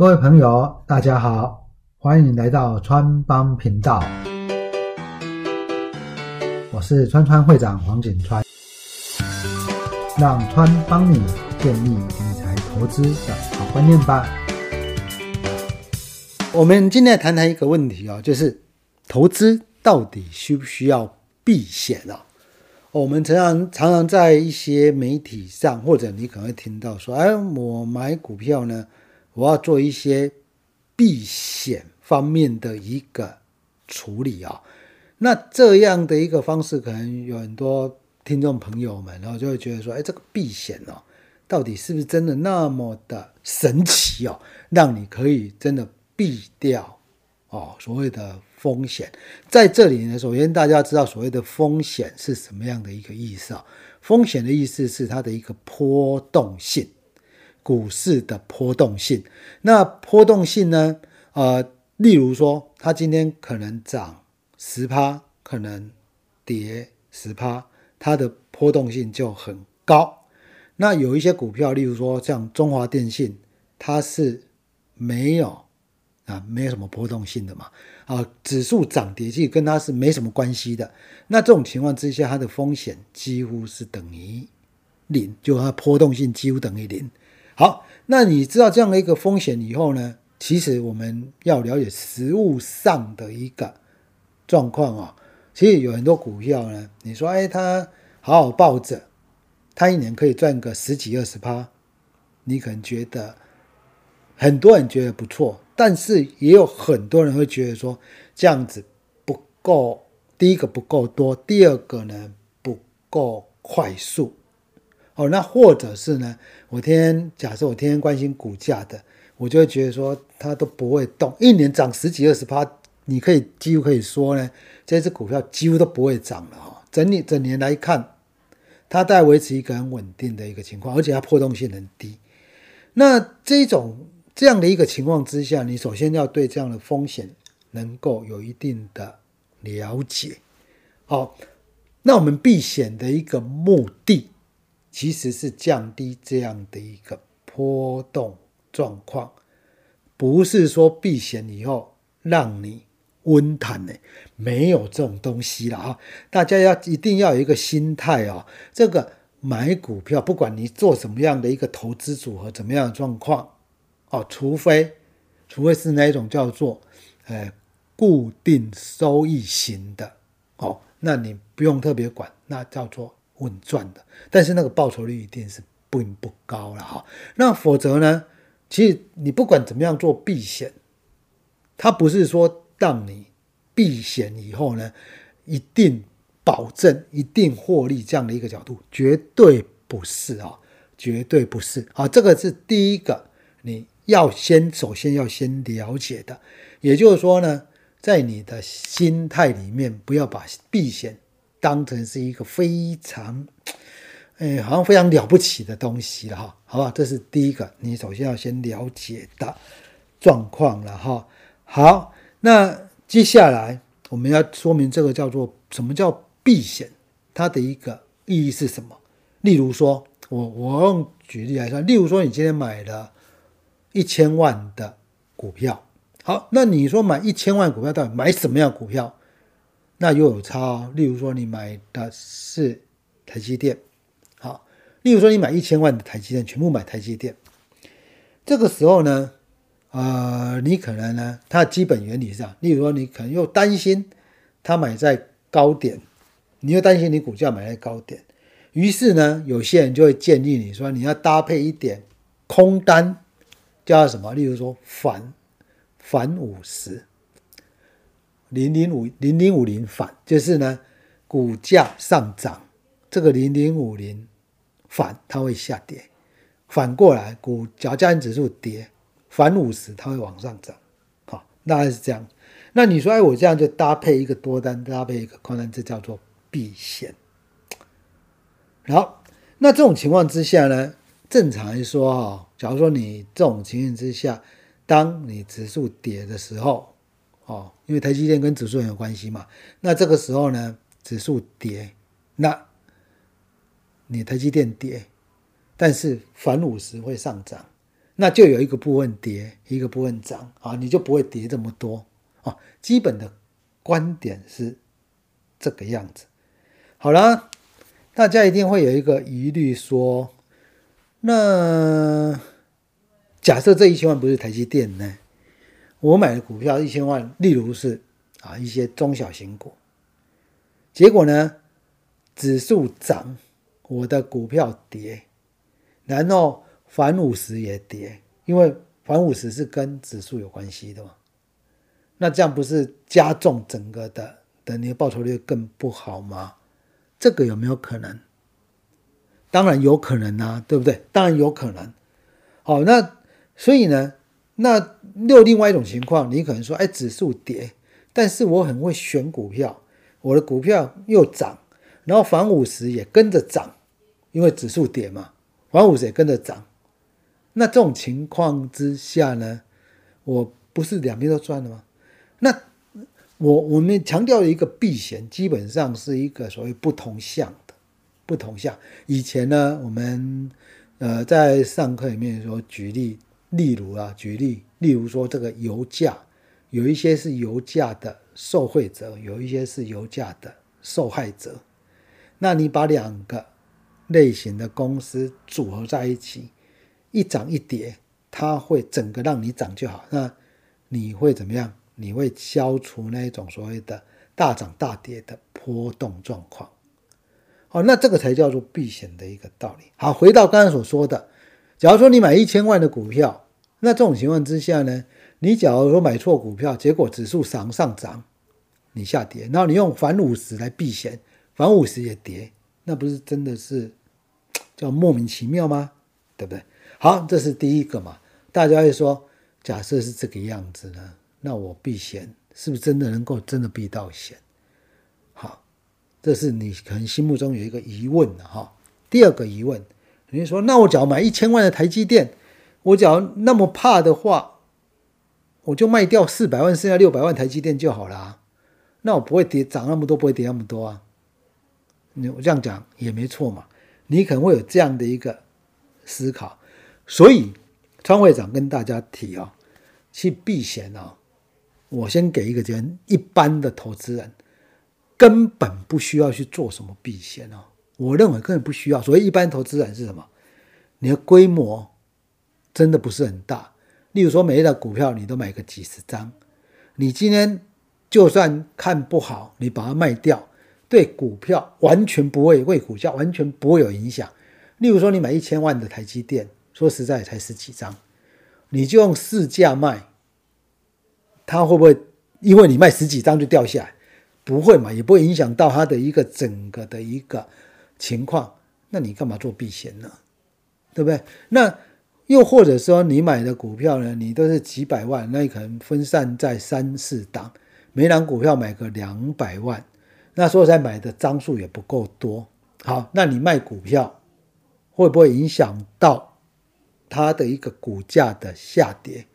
各位朋友，大家好，欢迎来到川帮频道，我是川川会长黄景川，让川帮你建立理财投资的好观念吧。我们今天来谈谈一个问题哦，就是投资到底需不需要避险啊？我们常常常常在一些媒体上，或者你可能会听到说，哎，我买股票呢，我要做一些避险方面的一个处理啊。那这样的一个方式，可能有很多听众朋友们，然后就会觉得说，哎，这个避险哦，到底是不是真的那么的神奇哦，让你可以真的避掉哦所谓的。风险在这里呢。首先，大家知道所谓的风险是什么样的一个意思啊？风险的意思是它的一个波动性，股市的波动性。那波动性呢？呃，例如说，它今天可能涨十趴，可能跌十趴，它的波动性就很高。那有一些股票，例如说像中华电信，它是没有。啊，没有什么波动性的嘛，啊，指数涨跌其实跟它是没什么关系的。那这种情况之下，它的风险几乎是等于零，就它波动性几乎等于零。好，那你知道这样的一个风险以后呢，其实我们要了解实物上的一个状况啊。其实有很多股票呢，你说哎，它好好抱着，它一年可以赚个十几二十趴，你可能觉得很多人觉得不错。但是也有很多人会觉得说这样子不够，第一个不够多，第二个呢不够快速。哦，那或者是呢，我天天假设我天天关心股价的，我就会觉得说它都不会动，一年涨十几二十趴，你可以几乎可以说呢，这只股票几乎都不会涨了哈。整理整年来看，它在维持一个很稳定的一个情况，而且它波动性很低。那这种。这样的一个情况之下，你首先要对这样的风险能够有一定的了解。好，那我们避险的一个目的，其实是降低这样的一个波动状况，不是说避险以后让你温谈呢，没有这种东西了啊！大家要一定要有一个心态啊，这个买股票，不管你做什么样的一个投资组合，怎么样的状况。哦，除非，除非是那一种叫做，呃，固定收益型的，哦，那你不用特别管，那叫做稳赚的，但是那个报酬率一定是并不高了哈。那否则呢，其实你不管怎么样做避险，它不是说让你避险以后呢，一定保证一定获利这样的一个角度，绝对不是啊，绝对不是啊，这个是第一个你。要先首先要先了解的，也就是说呢，在你的心态里面，不要把避险当成是一个非常，哎，好像非常了不起的东西了哈，好吧？这是第一个，你首先要先了解的状况了哈。好，那接下来我们要说明这个叫做什么叫避险，它的一个意义是什么？例如说，我我用举例来说，例如说，你今天买了。一千万的股票，好，那你说买一千万股票到底买什么样股票？那又有差哦。例如说你买的是台积电，好，例如说你买一千万的台积电，全部买台积电，这个时候呢，呃，你可能呢，它的基本原理是这样。例如说你可能又担心它买在高点，你又担心你股价买在高点，于是呢，有些人就会建议你说你要搭配一点空单。叫什么？例如说反反五十零零五零零五零反，就是呢股价上涨，这个零零五零反它会下跌，反过来股假加权指数跌，反五十它会往上涨，好，大概是这样。那你说，哎，我这样就搭配一个多单，搭配一个空单，这叫做避险。好，那这种情况之下呢？正常来说，哈，假如说你这种情形之下，当你指数跌的时候，哦，因为台积电跟指数很有关系嘛，那这个时候呢，指数跌，那你台积电跌，但是反五十会上涨，那就有一个部分跌，一个部分涨啊，你就不会跌这么多啊。基本的观点是这个样子。好了，大家一定会有一个疑虑，说那假设这一千万不是台积电呢？我买的股票一千万，例如是啊一些中小型股，结果呢指数涨，我的股票跌，然后反五十也跌，因为反五十是跟指数有关系的嘛。那这样不是加重整个的的你的报酬率更不好吗？这个有没有可能？当然有可能啊，对不对？当然有可能。好，那所以呢？那又另外一种情况，你可能说，哎，指数跌，但是我很会选股票，我的股票又涨，然后反五十也跟着涨，因为指数跌嘛，反五十也跟着涨。那这种情况之下呢，我不是两边都赚了吗？那我我们强调一个避险，基本上是一个所谓不同向的不同向。以前呢，我们呃在上课里面说举例。例如啊，举例，例如说这个油价，有一些是油价的受惠者，有一些是油价的受害者。那你把两个类型的公司组合在一起，一涨一跌，它会整个让你涨就好。那你会怎么样？你会消除那一种所谓的大涨大跌的波动状况。好，那这个才叫做避险的一个道理。好，回到刚才所说的。假如说你买一千万的股票，那这种情况之下呢，你假如说买错股票，结果指数上上涨，你下跌，然后你用反五十来避险，反五十也跌，那不是真的是 叫莫名其妙吗？对不对？好，这是第一个嘛。大家会说，假设是这个样子呢，那我避险是不是真的能够真的避到险？好，这是你可能心目中有一个疑问的哈。第二个疑问。你说，那我只要买一千万的台积电，我只要那么怕的话，我就卖掉四百万，剩下六百万台积电就好了。那我不会跌涨那么多，不会跌那么多啊。你这样讲也没错嘛。你可能会有这样的一个思考，所以川会长跟大家提啊，去避险啊。我先给一个建一般的投资人根本不需要去做什么避险哦。我认为根本不需要。所谓一般投资人是什么？你的规模真的不是很大。例如说，每一张股票你都买个几十张，你今天就算看不好，你把它卖掉，对股票完全不会为股价完全不会有影响。例如说，你买一千万的台积电，说实在才十几张，你就用市价卖，它会不会因为你卖十几张就掉下来？不会嘛，也不会影响到它的一个整个的一个。情况，那你干嘛做避险呢？对不对？那又或者说，你买的股票呢，你都是几百万，那你可能分散在三四档，每档股票买个两百万，那说实在买的张数也不够多。好，那你卖股票会不会影响到它的一个股价的下跌？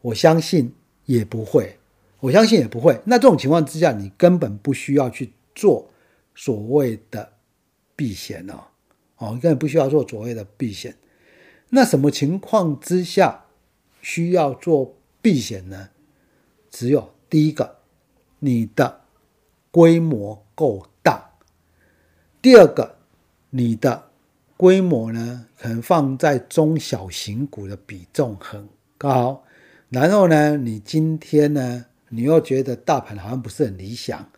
我相信也不会，我相信也不会。那这种情况之下，你根本不需要去做所谓的。避险哦，哦，根本不需要做所谓的避险。那什么情况之下需要做避险呢？只有第一个，你的规模够大；第二个，你的规模呢，可能放在中小型股的比重很高。然后呢，你今天呢，你又觉得大盘好像不是很理想，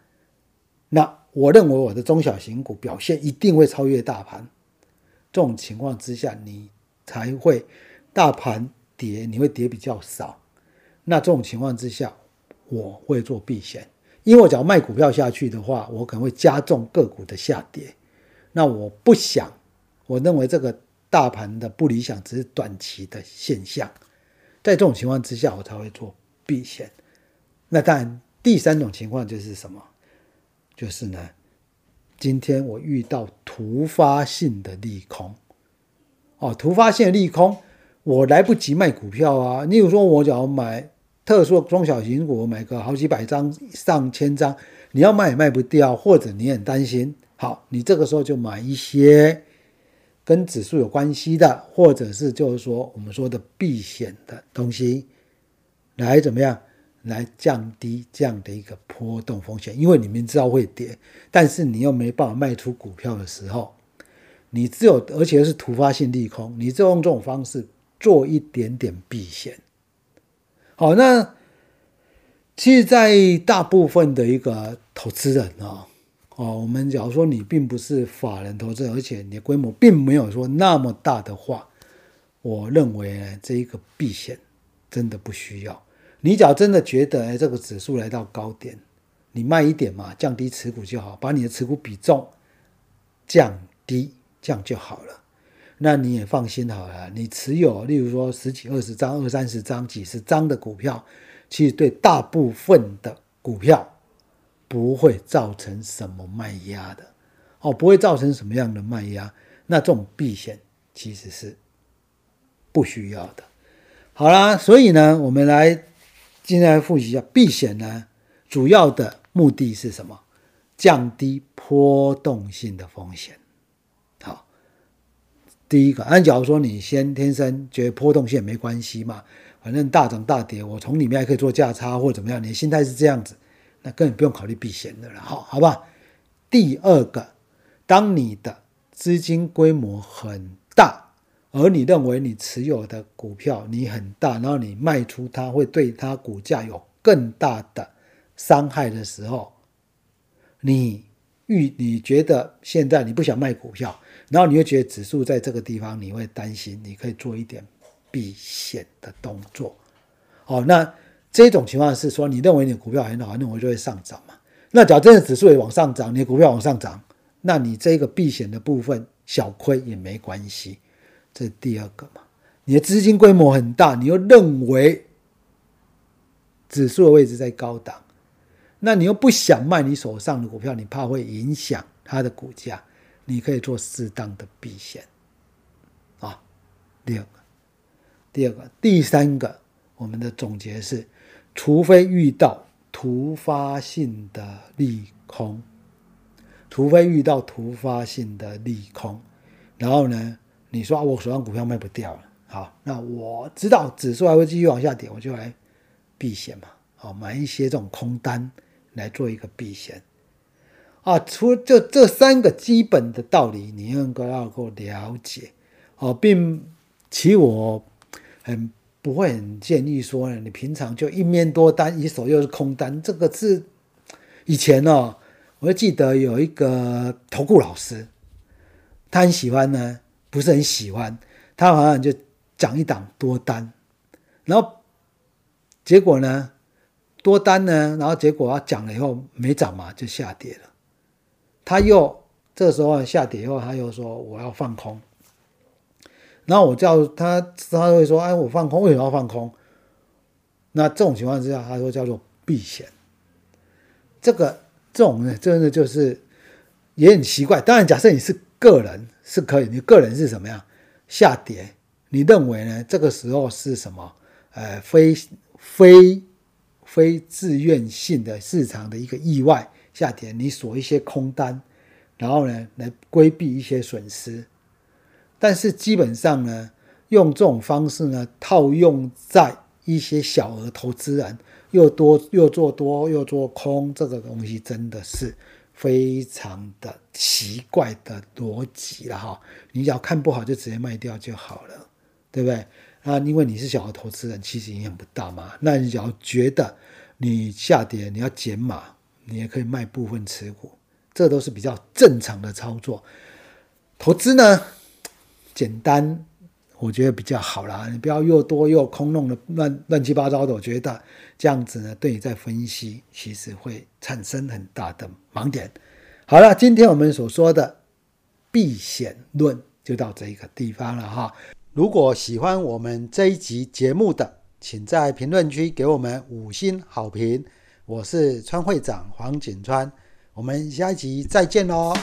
那。我认为我的中小型股表现一定会超越大盘，这种情况之下，你才会大盘跌，你会跌比较少。那这种情况之下，我会做避险，因为我只要卖股票下去的话，我可能会加重个股的下跌。那我不想，我认为这个大盘的不理想只是短期的现象，在这种情况之下，我才会做避险。那当然，第三种情况就是什么？就是呢，今天我遇到突发性的利空，哦，突发性利空，我来不及卖股票啊。例如说，我只要买特殊中小型股，买个好几百张、上千张，你要卖也卖不掉，或者你很担心，好，你这个时候就买一些跟指数有关系的，或者是就是说我们说的避险的东西，来怎么样？来降低这样的一个波动风险，因为你明知道会跌，但是你又没办法卖出股票的时候，你只有而且是突发性利空，你就用这种方式做一点点避险。好，那其实，在大部分的一个投资人啊，哦，我们假如说你并不是法人投资，而且你的规模并没有说那么大的话，我认为呢，这一个避险真的不需要。你只要真的觉得，哎，这个指数来到高点，你卖一点嘛，降低持股就好，把你的持股比重降低，这样就好了。那你也放心好了，你持有，例如说十几、二十张、二三十张、几十张的股票，其实对大部分的股票不会造成什么卖压的，哦，不会造成什么样的卖压。那这种避险其实是不需要的。好啦，所以呢，我们来。今天来复习一下避险呢，主要的目的是什么？降低波动性的风险。好，第一个，按假如说你先天生觉得波动性没关系嘛，反正大涨大跌，我从里面还可以做价差或者怎么样，你的心态是这样子，那根本不用考虑避险的了。好，好吧。第二个，当你的资金规模很大。而你认为你持有的股票你很大，然后你卖出它会对它股价有更大的伤害的时候，你预你觉得现在你不想卖股票，然后你又觉得指数在这个地方，你会担心，你可以做一点避险的动作。哦，那这种情况是说，你认为你的股票很好，认为就会上涨嘛？那假如真的指数也往上涨，你的股票往上涨，那你这个避险的部分小亏也没关系。这第二个嘛？你的资金规模很大，你又认为指数的位置在高档，那你又不想卖你手上的股票，你怕会影响它的股价，你可以做适当的避险啊。第二个，第二个，第三个，我们的总结是：除非遇到突发性的利空，除非遇到突发性的利空，然后呢？你说我手上股票卖不掉了，好，那我知道指数还会继续往下跌，我就来避险嘛，好，买一些这种空单来做一个避险啊。除了这这三个基本的道理，你应该要够了解哦，并其我很不会很建议说呢，你平常就一面多单，一手又是空单，这个是以前哦，我记得有一个投顾老师，他很喜欢呢。不是很喜欢，他好像就讲一档多单，然后结果呢，多单呢，然后结果他讲了以后没涨嘛，就下跌了。他又这个时候下跌以后，他又说我要放空，然后我叫他，他会说，哎，我放空为什么要放空？那这种情况之下，他说叫做避险。这个这种呢，真的就是也很奇怪。当然，假设你是个人。是可以，你个人是什么样下跌？你认为呢？这个时候是什么？呃，非非非自愿性的市场的一个意外下跌，你锁一些空单，然后呢，来规避一些损失。但是基本上呢，用这种方式呢，套用在一些小额投资人，又多又做多又做空，这个东西真的是。非常的奇怪的逻辑了哈，你只要看不好就直接卖掉就好了，对不对？啊，因为你是小额投资人，其实影响不大嘛。那你只要觉得你下跌你要减码，你也可以卖部分持股，这都是比较正常的操作。投资呢，简单。我觉得比较好啦，你不要又多又空弄的乱乱七八糟的。我觉得这样子呢，对你在分析其实会产生很大的盲点。好了，今天我们所说的避险论就到这一个地方了哈。如果喜欢我们这一集节目的，请在评论区给我们五星好评。我是川会长黄景川，我们下一集再见喽。